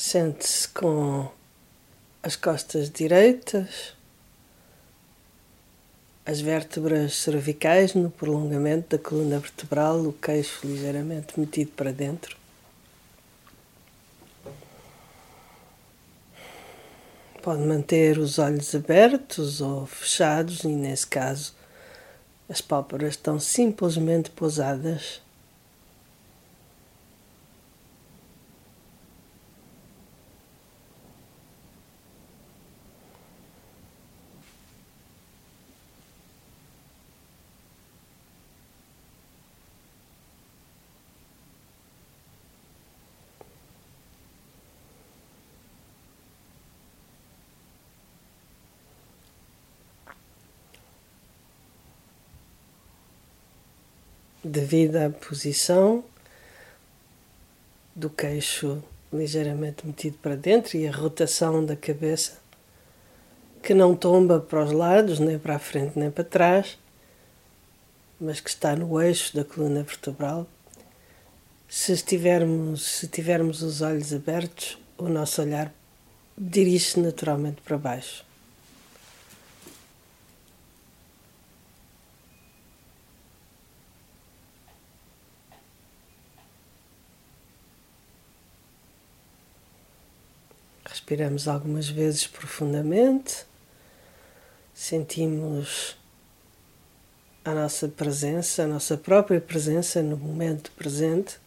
Sente-se com as costas direitas, as vértebras cervicais no prolongamento da coluna vertebral, o queixo ligeiramente metido para dentro. Pode manter os olhos abertos ou fechados, e nesse caso as pálpebras estão simplesmente pousadas devido à posição do queixo ligeiramente metido para dentro e a rotação da cabeça que não tomba para os lados, nem para a frente nem para trás, mas que está no eixo da coluna vertebral. Se estivermos, se tivermos os olhos abertos, o nosso olhar dirige-se naturalmente para baixo. Respiramos algumas vezes profundamente, sentimos a nossa presença, a nossa própria presença no momento presente.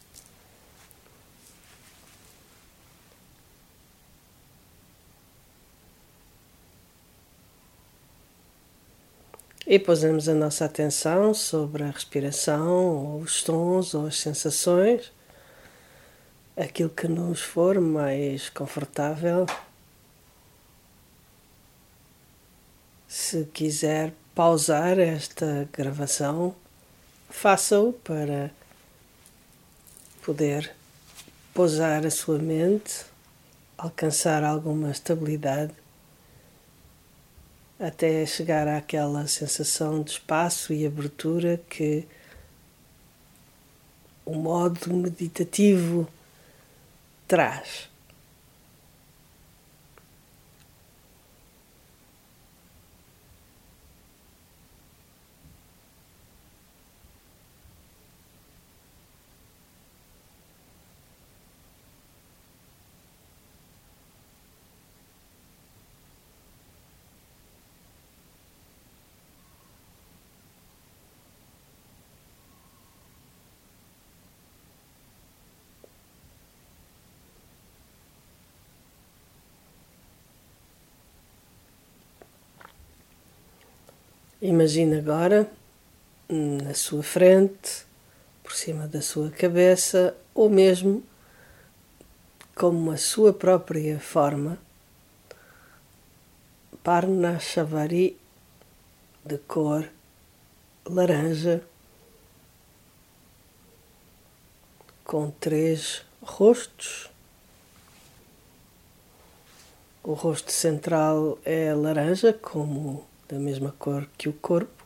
E posamos a nossa atenção sobre a respiração, ou os tons, ou as sensações aquilo que nos for mais confortável. Se quiser pausar esta gravação, faça-o para poder pousar a sua mente, alcançar alguma estabilidade até chegar àquela sensação de espaço e abertura que o modo meditativo traz. Imagine agora na sua frente, por cima da sua cabeça, ou mesmo como a sua própria forma, Parna Chavari de cor laranja, com três rostos. O rosto central é laranja, como da mesma cor que o corpo.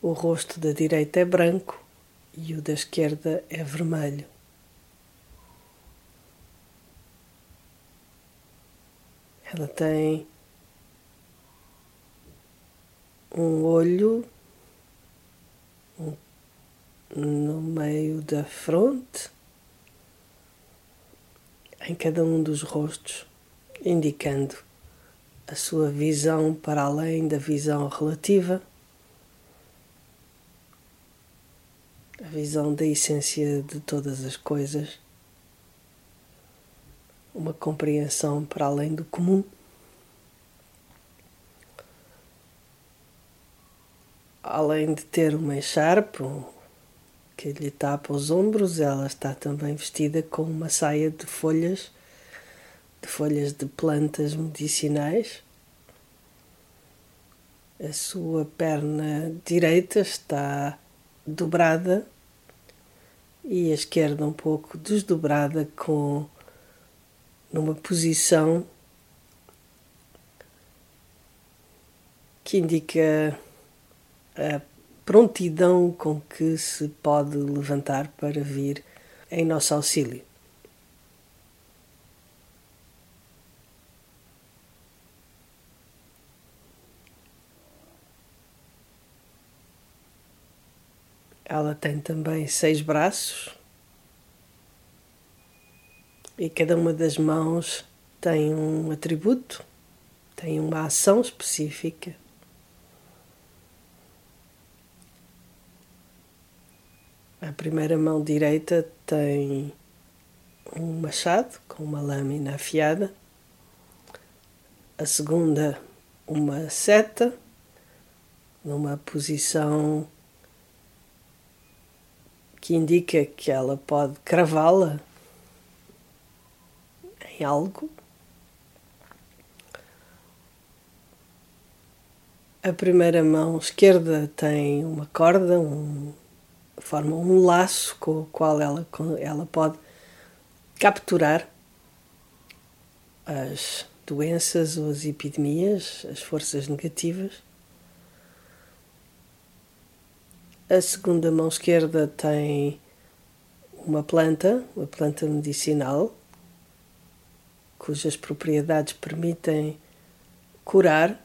O rosto da direita é branco e o da esquerda é vermelho. Ela tem um olho no meio da fronte, em cada um dos rostos, indicando a sua visão para além da visão relativa, a visão da essência de todas as coisas, uma compreensão para além do comum. Além de ter uma echarpe que lhe tapa os ombros, ela está também vestida com uma saia de folhas de folhas de plantas medicinais. A sua perna direita está dobrada e a esquerda um pouco desdobrada com numa posição que indica a prontidão com que se pode levantar para vir em nosso auxílio. Ela tem também seis braços e cada uma das mãos tem um atributo, tem uma ação específica. A primeira mão direita tem um machado com uma lâmina afiada, a segunda, uma seta, numa posição que indica que ela pode cravá-la em algo. A primeira mão esquerda tem uma corda, um, forma um laço com o qual ela, ela pode capturar as doenças ou as epidemias, as forças negativas. A segunda mão esquerda tem uma planta, uma planta medicinal, cujas propriedades permitem curar,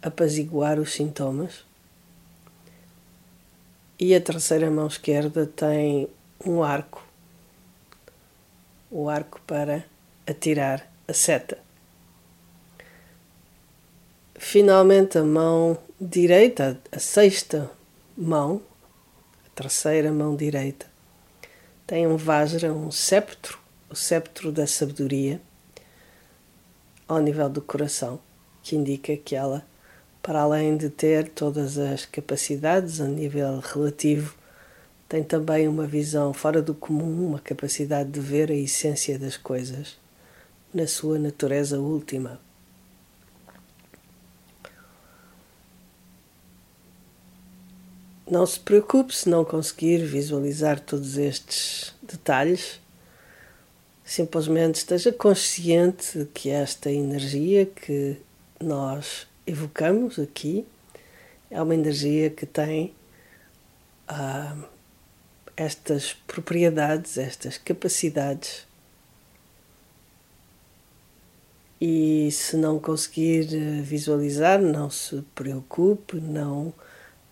apaziguar os sintomas. E a terceira mão esquerda tem um arco, o arco para atirar a seta. Finalmente, a mão direita, a sexta mão, a terceira mão direita, tem um vajra, um sceptro, o sceptro da sabedoria, ao nível do coração, que indica que ela, para além de ter todas as capacidades a nível relativo, tem também uma visão fora do comum, uma capacidade de ver a essência das coisas na sua natureza última. Não se preocupe se não conseguir visualizar todos estes detalhes. Simplesmente esteja consciente de que esta energia que nós evocamos aqui é uma energia que tem ah, estas propriedades, estas capacidades E se não conseguir visualizar, não se preocupe, não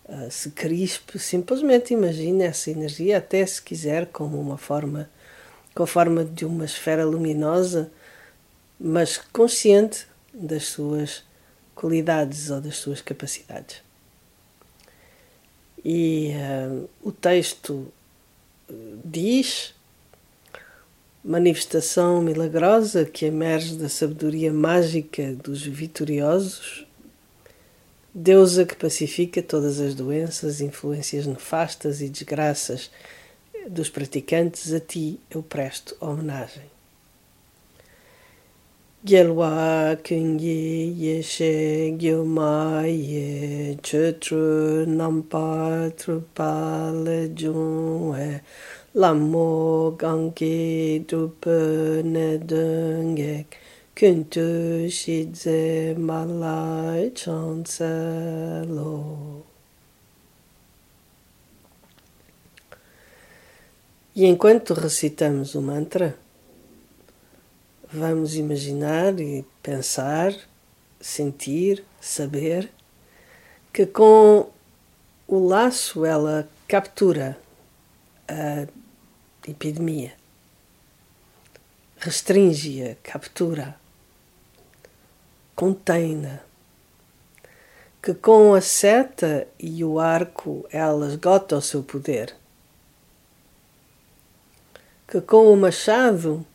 uh, se crispe, simplesmente imagine essa energia, até se quiser, como uma forma, com a forma de uma esfera luminosa, mas consciente das suas qualidades ou das suas capacidades. E uh, o texto diz manifestação milagrosa que emerge da sabedoria mágica dos vitoriosos, deusa que pacifica todas as doenças, influências nefastas e desgraças dos praticantes, a ti eu presto homenagem. Gyalwa Kungye Yeshe Gyoma Ye Chutru Nampa Trupale Junwe Lamo gangi nedungek kuntu shidze malai chancelo. E enquanto recitamos o mantra, vamos imaginar e pensar, sentir, saber que com o laço ela captura a epidemia. Restringe-a, captura, contém-na. Que com a seta e o arco ela esgota o seu poder. Que com o machado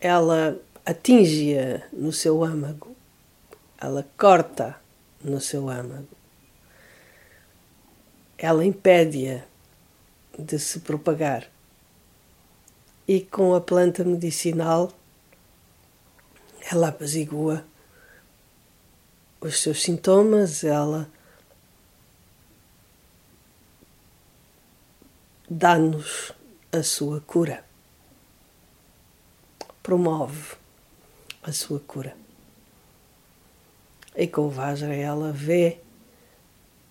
ela atinge-a no seu âmago, ela corta no seu âmago, ela impede-a de se propagar. E com a planta medicinal, ela apazigua os seus sintomas, ela dá-nos a sua cura, promove a sua cura. E com o Vajra ela vê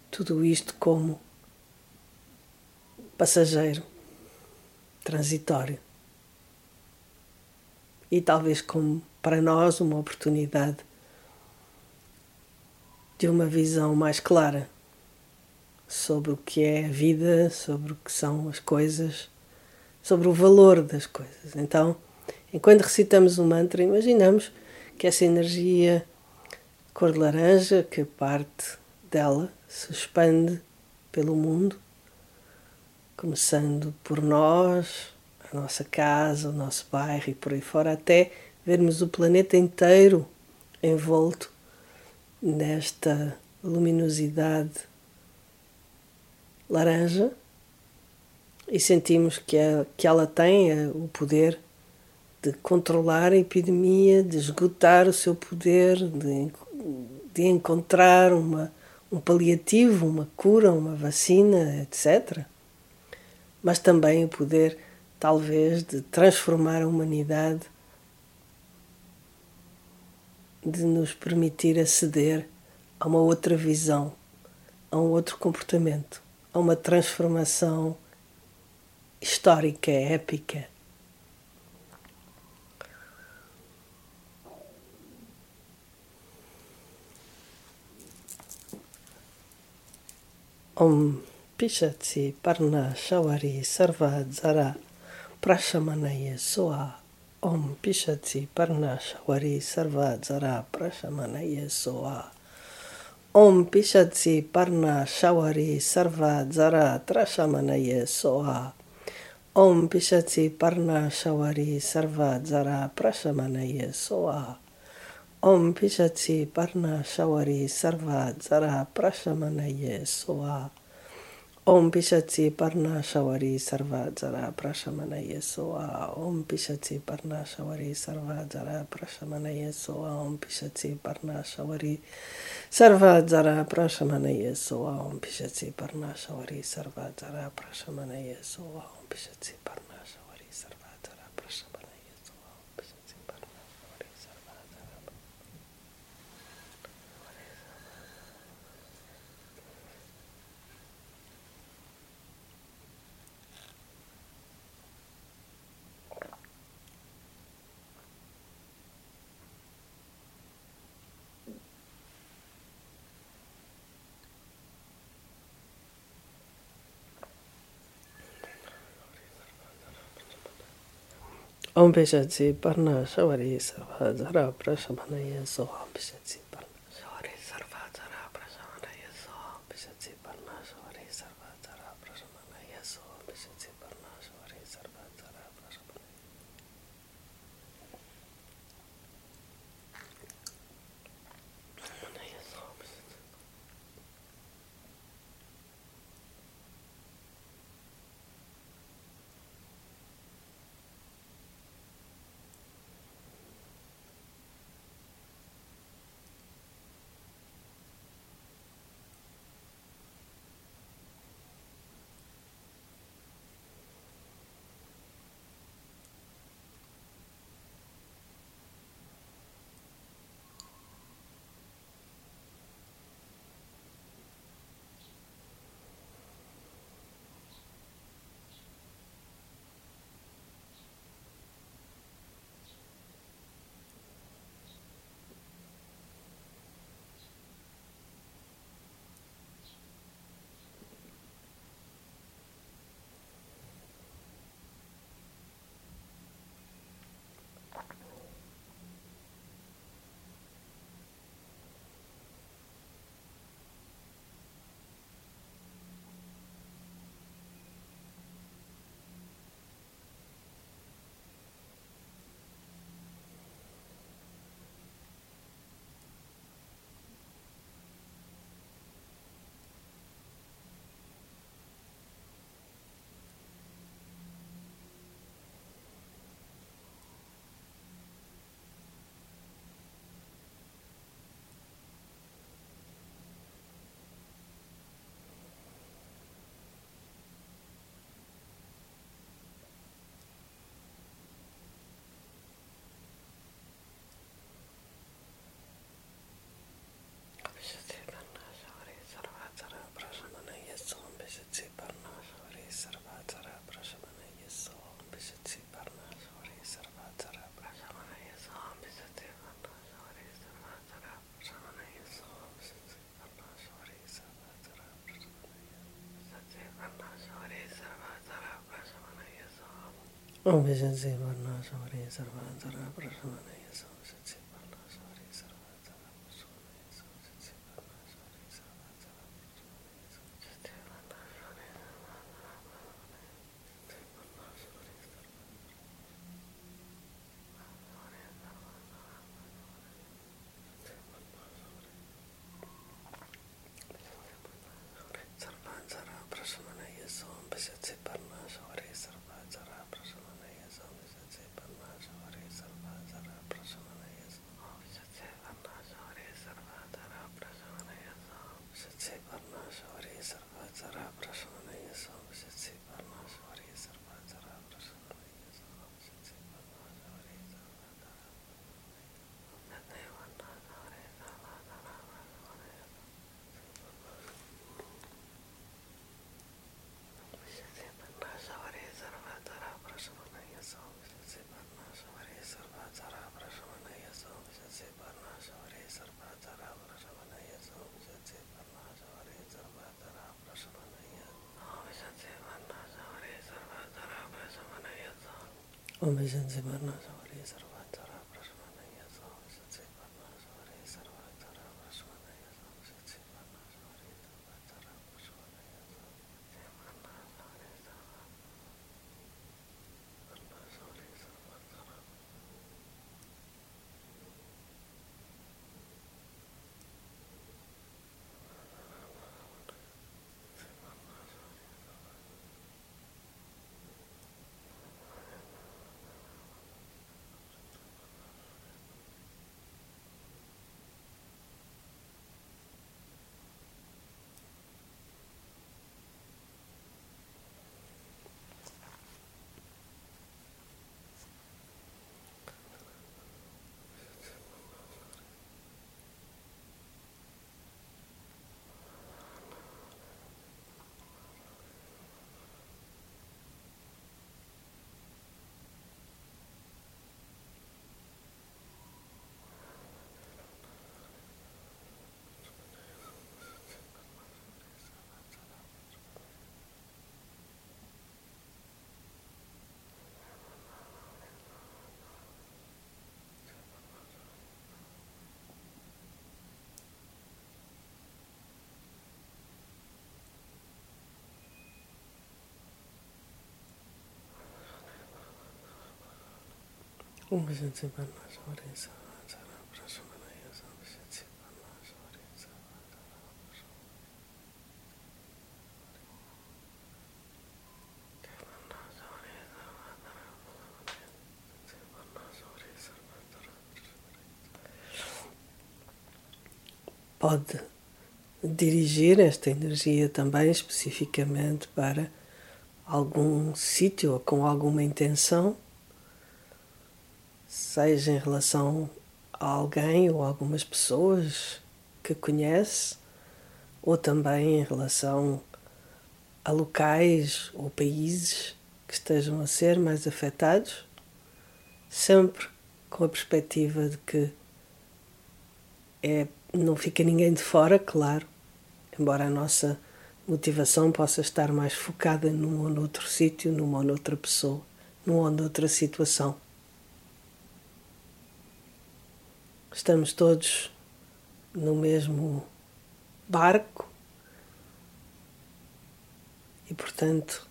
tudo isto como passageiro, transitório. E talvez como para nós uma oportunidade de uma visão mais clara sobre o que é a vida, sobre o que são as coisas, sobre o valor das coisas. Então, enquanto recitamos o mantra, imaginamos que essa energia cor de laranja, que parte dela se expande pelo mundo, começando por nós, a nossa casa, o nosso bairro e por aí fora, até vermos o planeta inteiro envolto nesta luminosidade laranja e sentimos que, é, que ela tem é, o poder de controlar a epidemia, de esgotar o seu poder, de, de encontrar uma, um paliativo, uma cura, uma vacina, etc. Mas também o poder, talvez, de transformar a humanidade, de nos permitir aceder a uma outra visão, a um outro comportamento, a uma transformação histórica, épica. Om Pishatsi Parna Shavari Sarva Zara Prashamanaya Soa Om Pishatsi Parna Shavari Sarva Zara Prashamanaya Soa Om Pishatsi Parna Shavari Sarva Zara Trashamanaye Soa Om Pishatsi Parna Shavari Sarva Zara Prashamanaye Soa Om Pishatsi Parna Shavari Sarva Zara Prashamanaye Soa Om Pishatsi Parna Shavari Sarva Zara Prashamanaye Soa Om Pishatsi Parna Shavari Sarva Zara Prashamanaye Soa Om Pishatsi Parna Shavari Sarva Zara Prashamanaye Soa Om Pishatsi Parna Shavari Sarva Zara Prashamanaye Soa Om Pishatsi Parna Om Peshatsi Parna Shavari Sarva Zara Prashamanaya Soham Peshatsi ओम विजन से वर्णा सौरे सर्वांतरा प्रसन्न Om Vijansi Pode dirigir esta energia também especificamente para algum sítio ou com alguma intenção, seja em relação a alguém ou algumas pessoas que conhece, ou também em relação a locais ou países que estejam a ser mais afetados, sempre com a perspectiva de que é, não fica ninguém de fora, claro, embora a nossa motivação possa estar mais focada num ou noutro sítio, numa ou noutra pessoa, numa ou noutra situação. Estamos todos no mesmo barco e, portanto,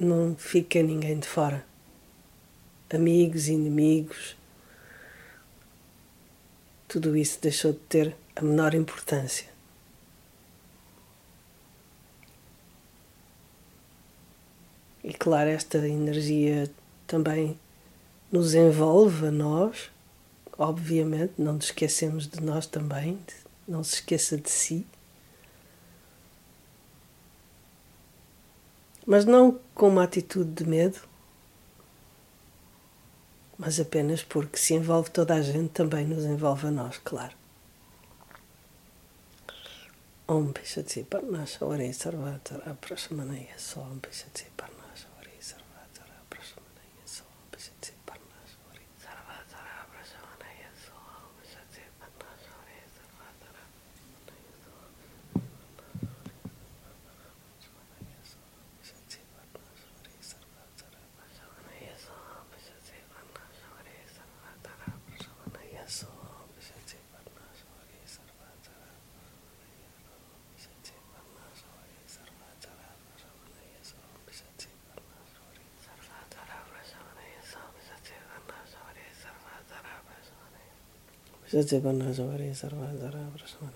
não fica ninguém de fora. Amigos, inimigos, tudo isso deixou de ter a menor importância. E claro, esta energia também nos envolve a nós, obviamente, não nos esquecemos de nós também, não se esqueça de si. Mas não com uma atitude de medo, mas apenas porque se envolve toda a gente, também nos envolve a nós, claro. Om Bishati Parnasha Vari Sarvatara Prasmanaya Som Bishati Parnasha విసర్జ బన్న జవరి సర్వ జర ప్రశ్న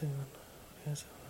Şey Sen bana.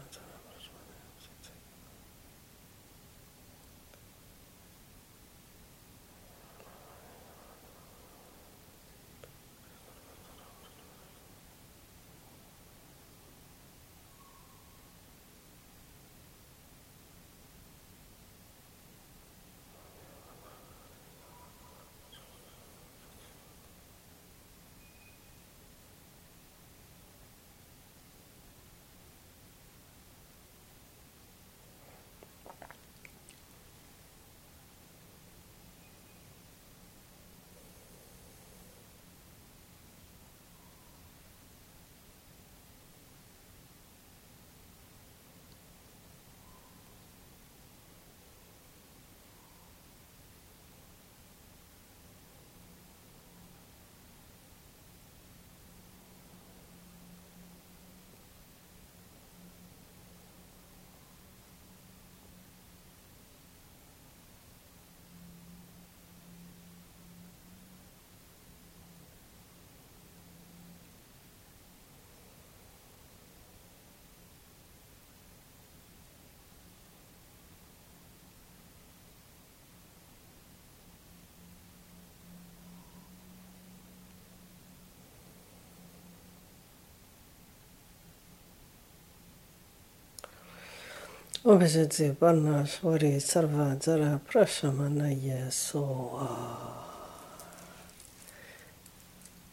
Obhajati Parnashwari Sarvajara Prashamanaya Soa.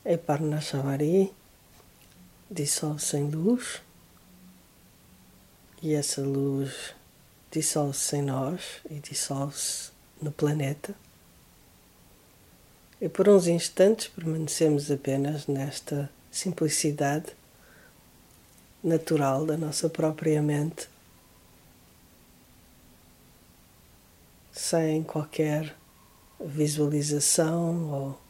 E Parnashavari dissolve-se em luz e essa luz dissolve-se em nós e dissolve-se no planeta. E por uns instantes permanecemos apenas nesta simplicidade natural da nossa própria mente sem qualquer visualização ou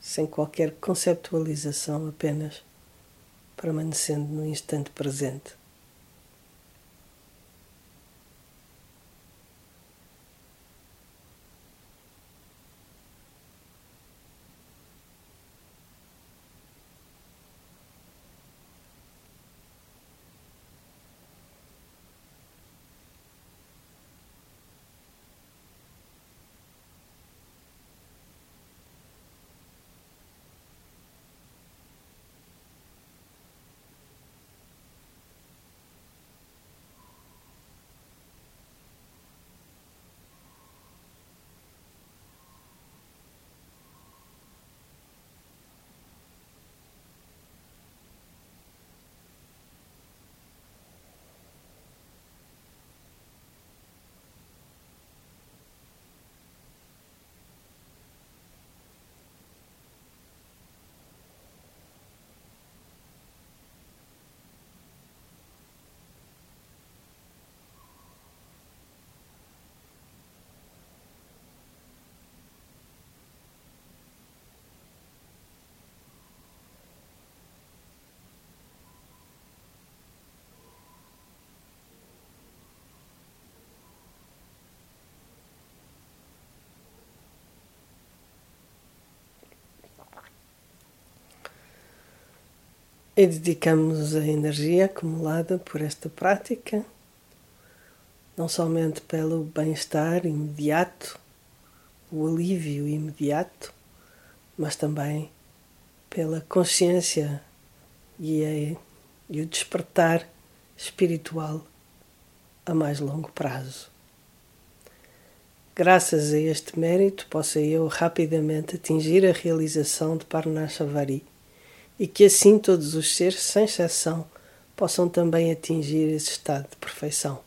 sem qualquer conceptualização, apenas permanecendo no instante presente. E dedicamos a energia acumulada por esta prática, não somente pelo bem-estar imediato, o alívio imediato, mas também pela consciência e, a, e o despertar espiritual a mais longo prazo. Graças a este mérito, possa eu rapidamente atingir a realização de Parnashavari e que assim todos os seres, sem exceção, possam também atingir esse estado de perfeição.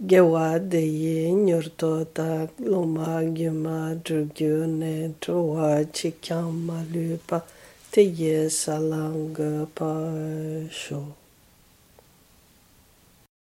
Gewa deye nyortota loma gyama drugyo ne trowa.